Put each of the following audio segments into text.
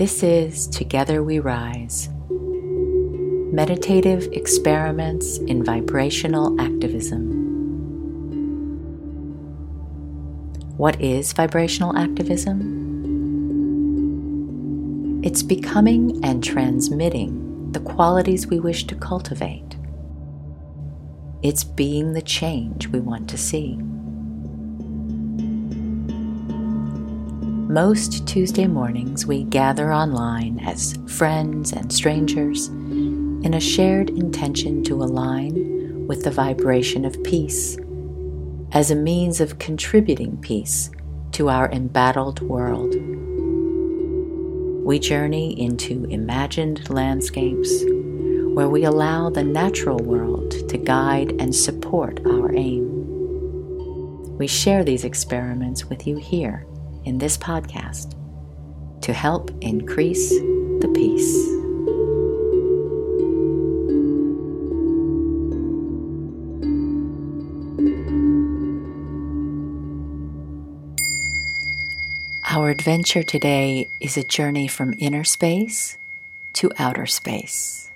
This is Together We Rise Meditative Experiments in Vibrational Activism. What is vibrational activism? It's becoming and transmitting the qualities we wish to cultivate. It's being the change we want to see. Most Tuesday mornings, we gather online as friends and strangers in a shared intention to align with the vibration of peace as a means of contributing peace to our embattled world. We journey into imagined landscapes where we allow the natural world to guide and support our aim. We share these experiments with you here in this podcast to help increase the peace. Our adventure today is a journey from inner space to outer space.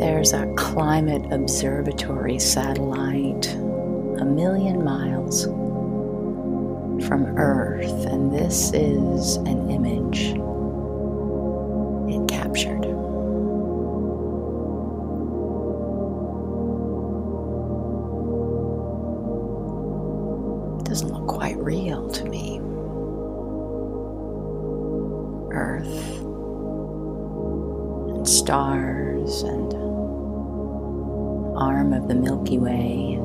There's a climate observatory satellite a million miles from Earth, and this is an image it captured. It doesn't look quite real to me. Earth stars and arm of the Milky Way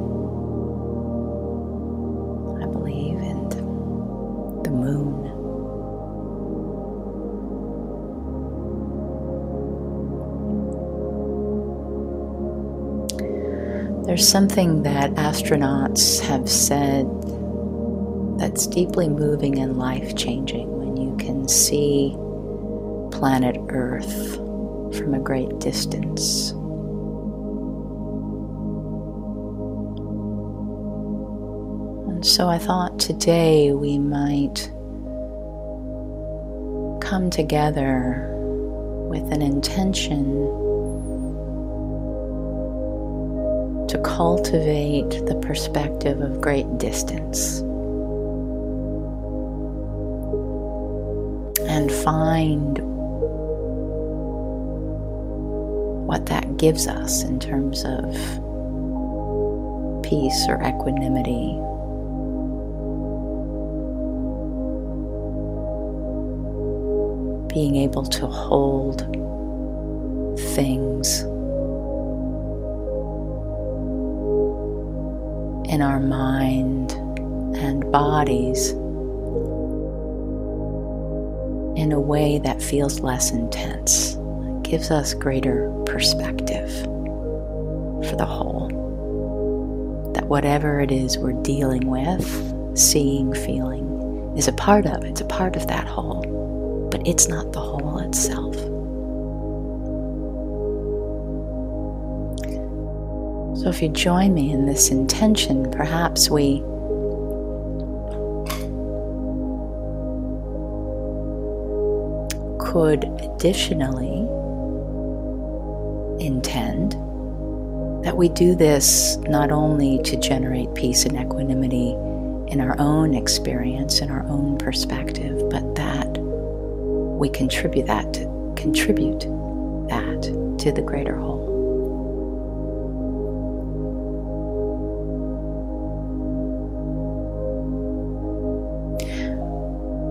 I believe in the moon. There's something that astronauts have said that's deeply moving and life changing when you can see planet Earth from a great distance. And so I thought today we might come together with an intention to cultivate the perspective of great distance and find what that gives us in terms of peace or equanimity. Being able to hold things in our mind and bodies in a way that feels less intense, gives us greater perspective for the whole. That whatever it is we're dealing with, seeing, feeling, is a part of, it's a part of that whole, but it's not the whole itself. So, if you join me in this intention, perhaps we could additionally intend that we do this not only to generate peace and equanimity in our own experience, in our own perspective, but that we contribute that to contribute that to the greater whole.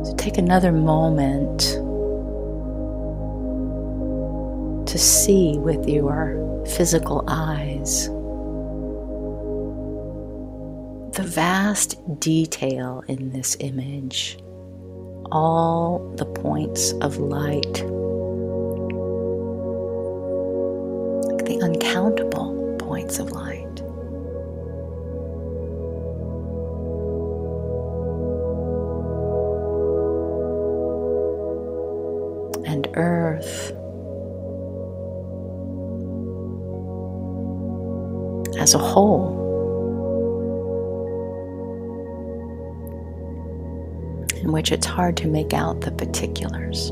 So take another moment to see with your physical eyes the vast detail in this image, all the points of light, like the uncountable points of light. Which it's hard to make out the particulars.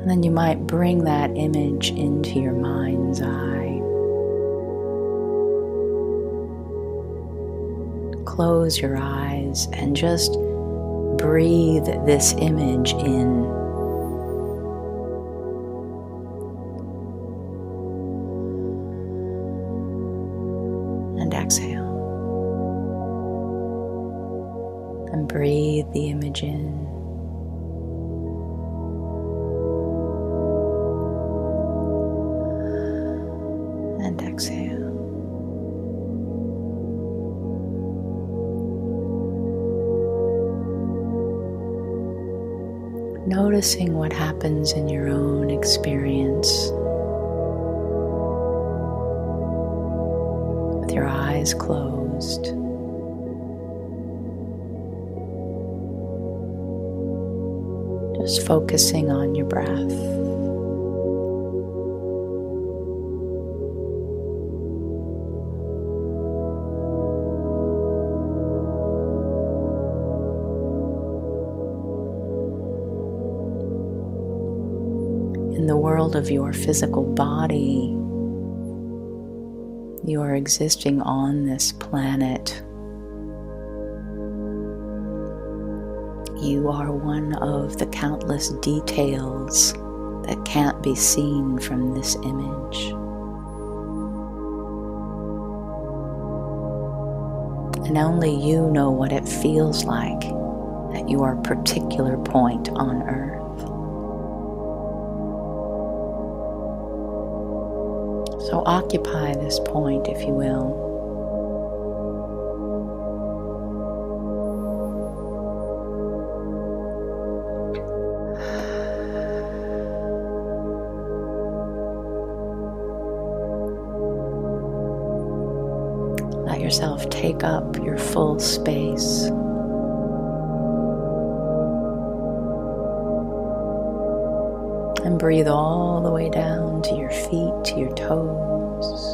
And then you might bring that image into your mind's eye. Close your eyes and just breathe this image in. The image in. And exhale. Noticing what happens in your own experience with your eyes closed. Just focusing on your breath. in the world of your physical body, you are existing on this planet. You are one of the countless details that can't be seen from this image. And only you know what it feels like at your particular point on earth. So occupy this point, if you will. Yourself take up your full space. And breathe all the way down to your feet, to your toes.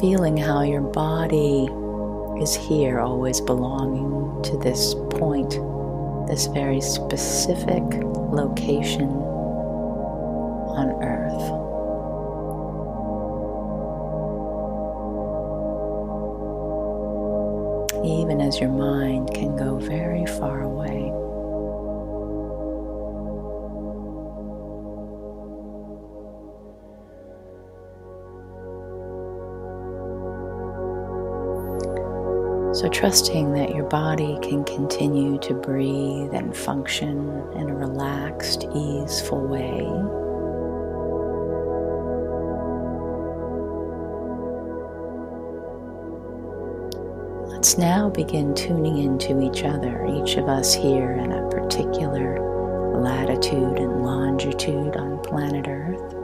Feeling how your body is here, always belonging to this point, this very specific location on earth. Even as your mind can go very far away. So, trusting that your body can continue to breathe and function in a relaxed, easeful way. Let's now begin tuning into each other, each of us here in a particular latitude and longitude on planet Earth.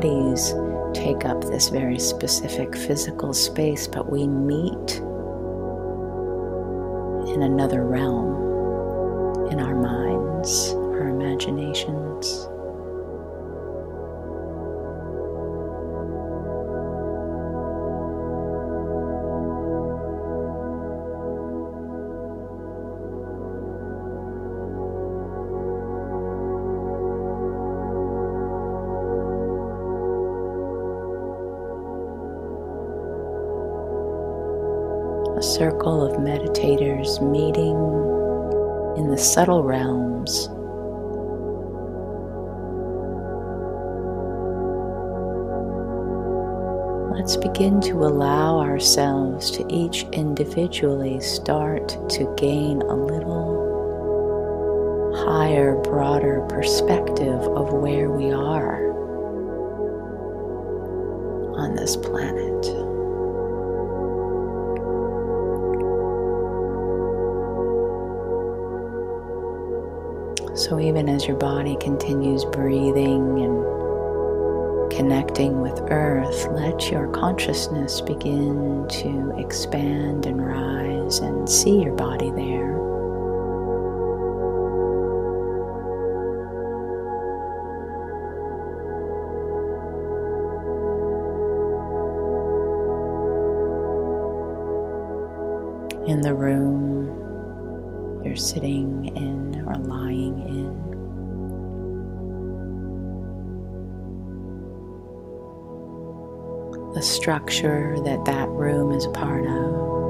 Bodies take up this very specific physical space, but we meet in another realm in our minds, our imaginations. Circle of meditators meeting in the subtle realms let's begin to allow ourselves to each individually start to gain a little higher, broader perspective of where we are on this planet. So, even as your body continues breathing and connecting with Earth, let your consciousness begin to expand and rise and see your body there. In the room sitting in or lying in. the structure that that room is part of.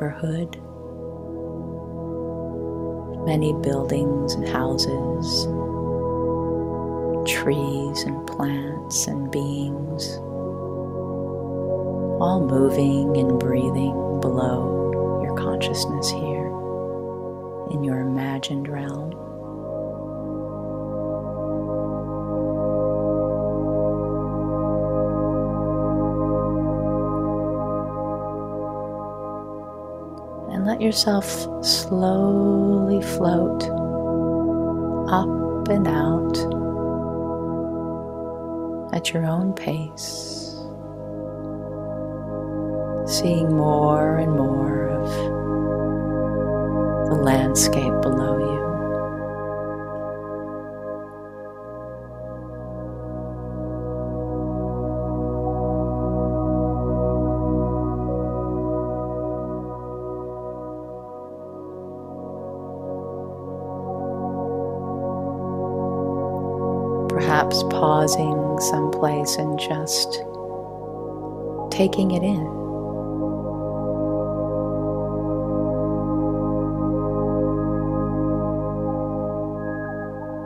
Neighborhood, many buildings and houses. Trees and plants and beings, all moving and breathing below your consciousness here in your imagined realm. Let yourself slowly float up and out at your own pace, seeing more and more of the landscape below you. Pausing someplace and just taking it in.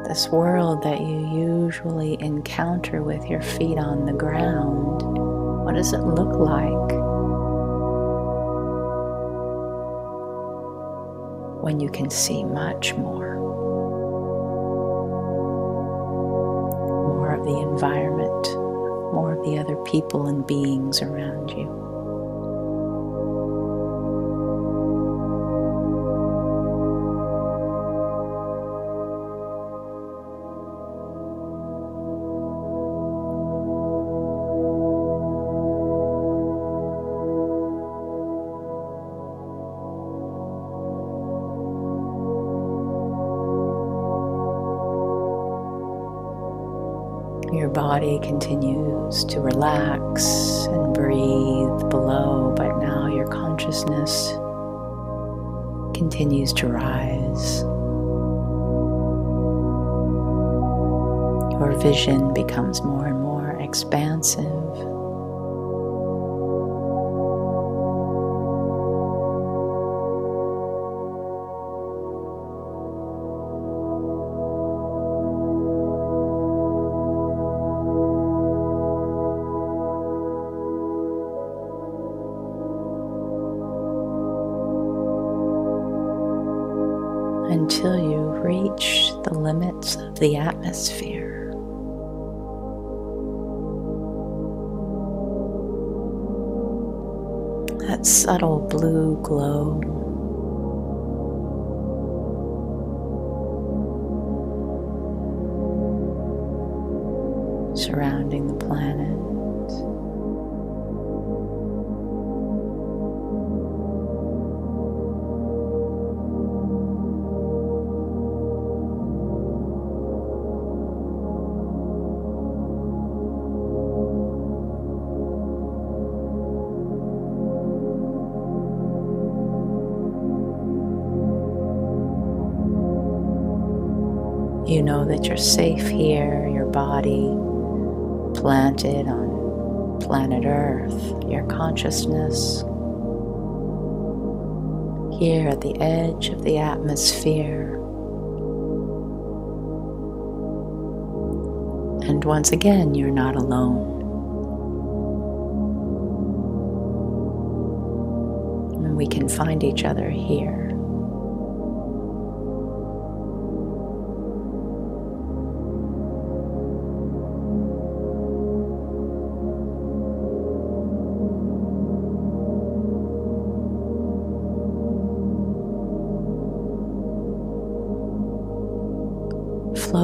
This world that you usually encounter with your feet on the ground, what does it look like when you can see much more? Environment, more of the other people and beings around you. Continues to rise. Your vision becomes more and more expansive. Atmosphere. That subtle blue glow. Know that you're safe here, your body planted on planet Earth, your consciousness here at the edge of the atmosphere. And once again, you're not alone. And we can find each other here.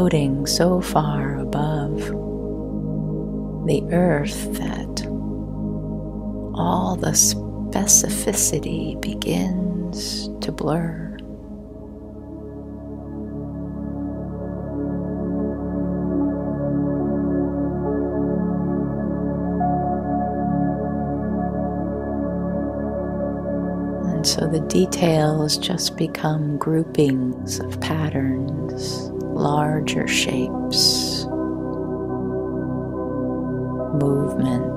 Floating so far above the earth that all the specificity begins to blur. And so the details just become groupings of patterns larger shapes, movements.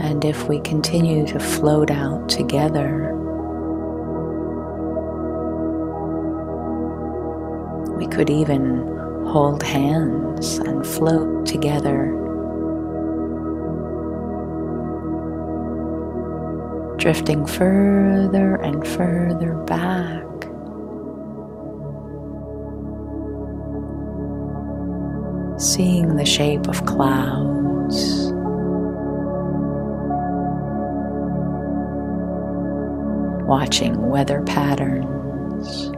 And if we continue to float out together, we could even hold hands and float together. Drifting further and further back. Seeing the shape of clouds. Watching weather patterns.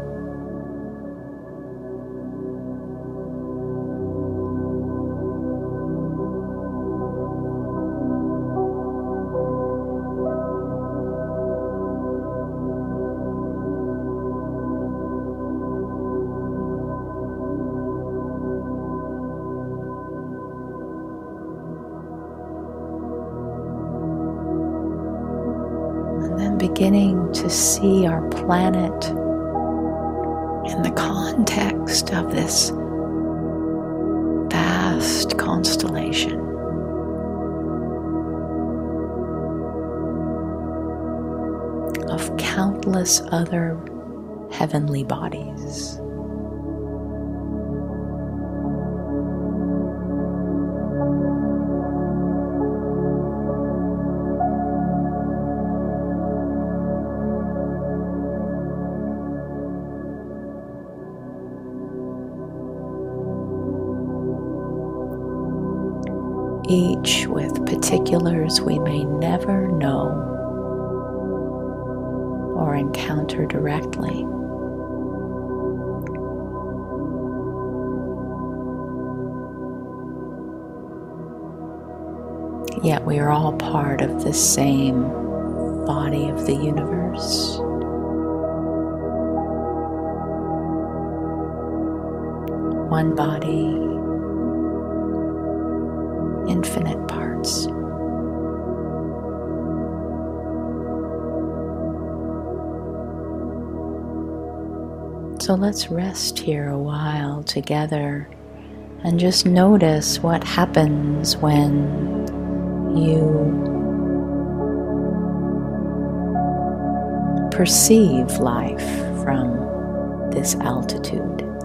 Beginning to see our planet in the context of this vast constellation. Of countless other heavenly bodies. Each with particulars we may never know or encounter directly. Yet we are all part of the same body of the universe. One body infinite parts. So let's rest here a while together and just notice what happens when you perceive life from this altitude.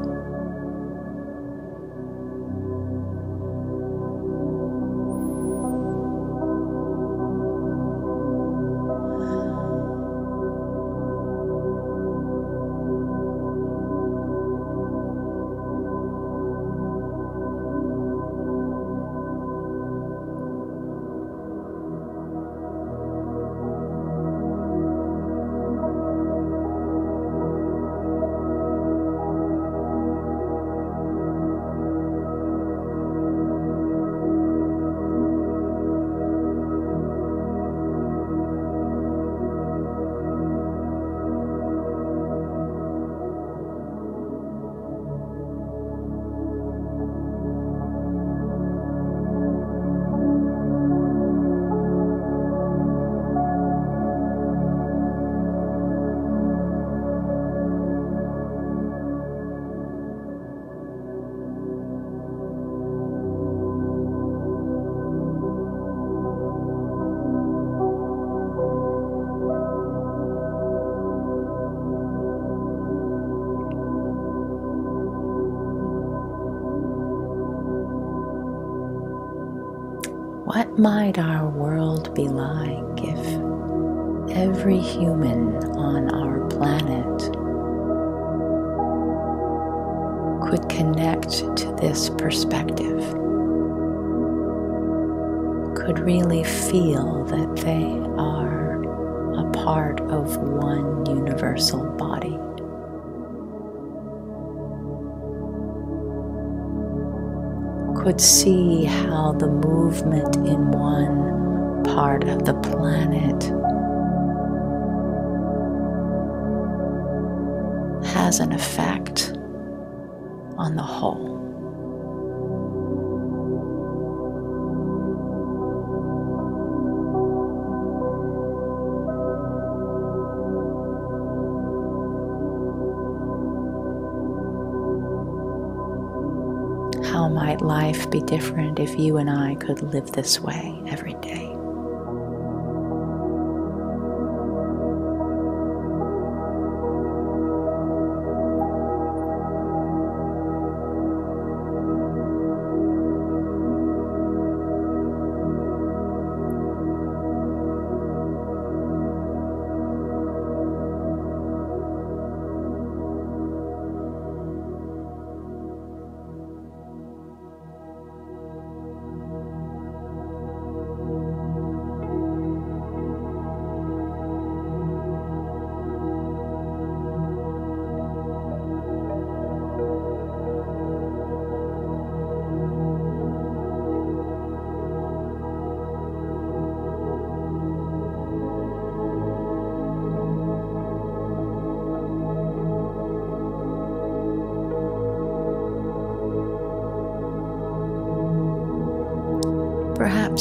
Might our world be like if every human on our planet could connect to this perspective? Could really feel that they are a part of one universal body. Could see how the movement in one part of the planet has an effect on the whole. Might life be different if you and I could live this way every day?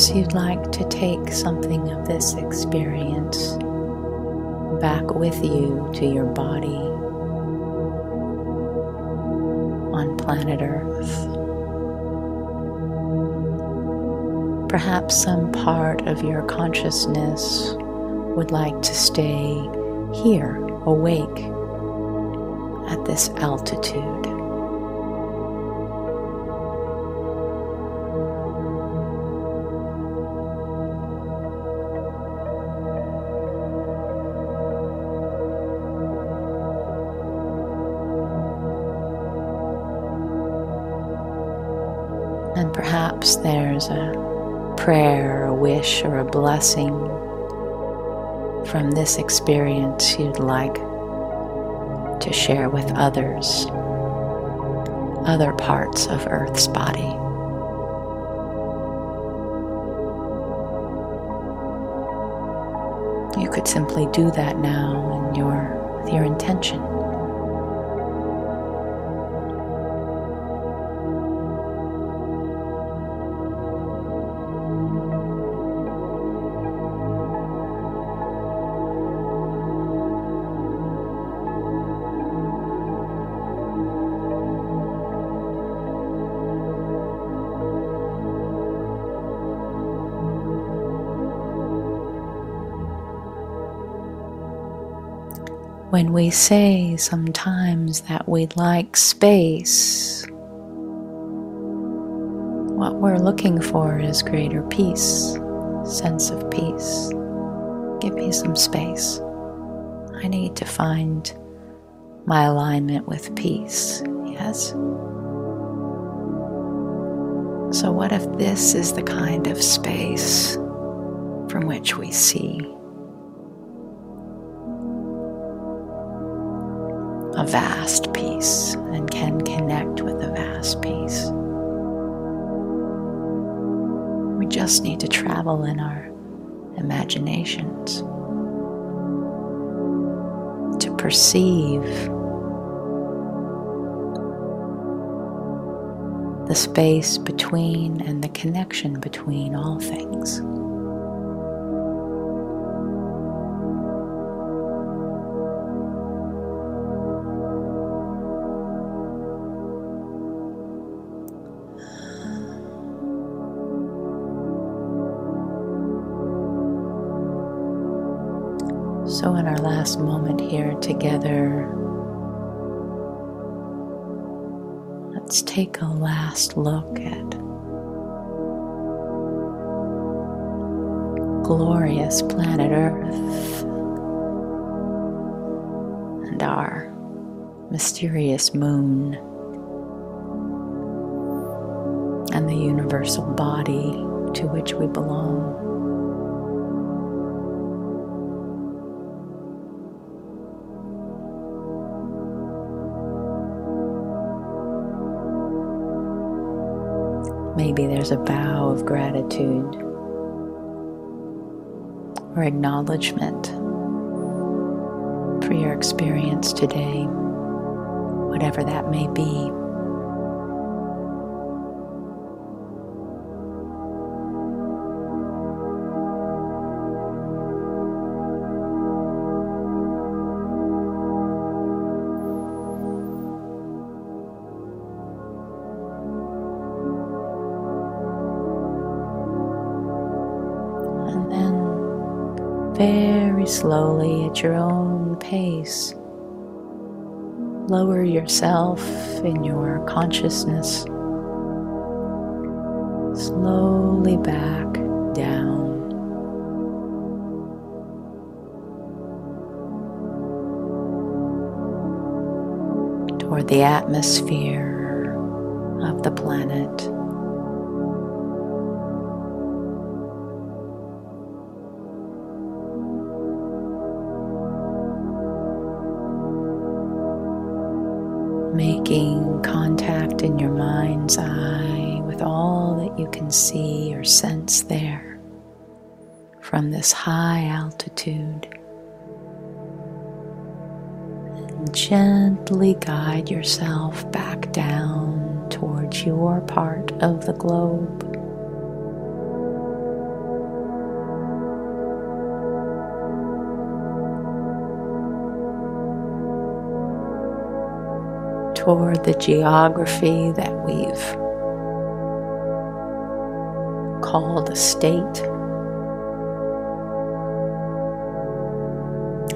Perhaps you'd like to take something of this experience back with you to your body on planet Earth. Perhaps some part of your consciousness would like to stay here, awake at this altitude. Perhaps there's a prayer, a wish, or a blessing from this experience you'd like to share with others, other parts of Earth's body. You could simply do that now in your, with your intention. When we say sometimes that we'd like space, what we're looking for is greater peace, sense of peace. Give me some space. I need to find my alignment with peace. Yes? So, what if this is the kind of space from which we see a vast peace and can connect with a vast peace. We just need to travel in our imaginations to perceive the space between and the connection between all things. Take a last look at glorious planet Earth and our mysterious moon and the universal body to which we belong. Maybe there's a bow of gratitude or acknowledgement for your experience today, whatever that may be. Very slowly at your own pace. Lower yourself in your consciousness slowly back down. Toward the atmosphere of the planet. Contact in your mind's eye with all that you can see or sense there from this high altitude. And gently guide yourself back down towards your part of the globe. Toward the geography that we've called a state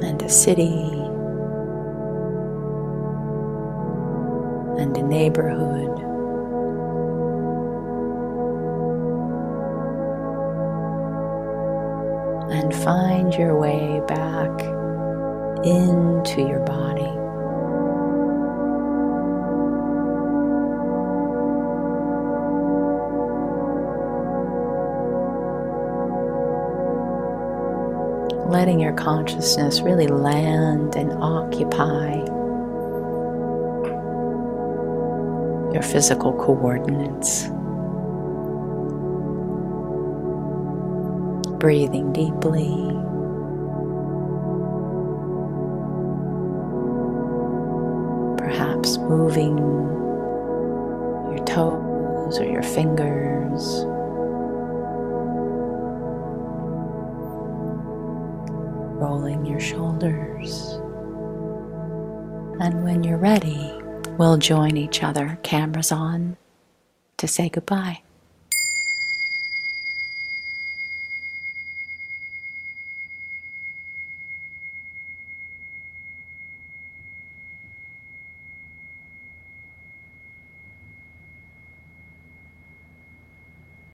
and a city and a neighborhood. And find your way back into your body. Letting your consciousness really land and occupy your physical coordinates. Breathing deeply. Perhaps moving your toes or your fingers. Rolling your shoulders. And when you're ready, we'll join each other, cameras on, to say goodbye.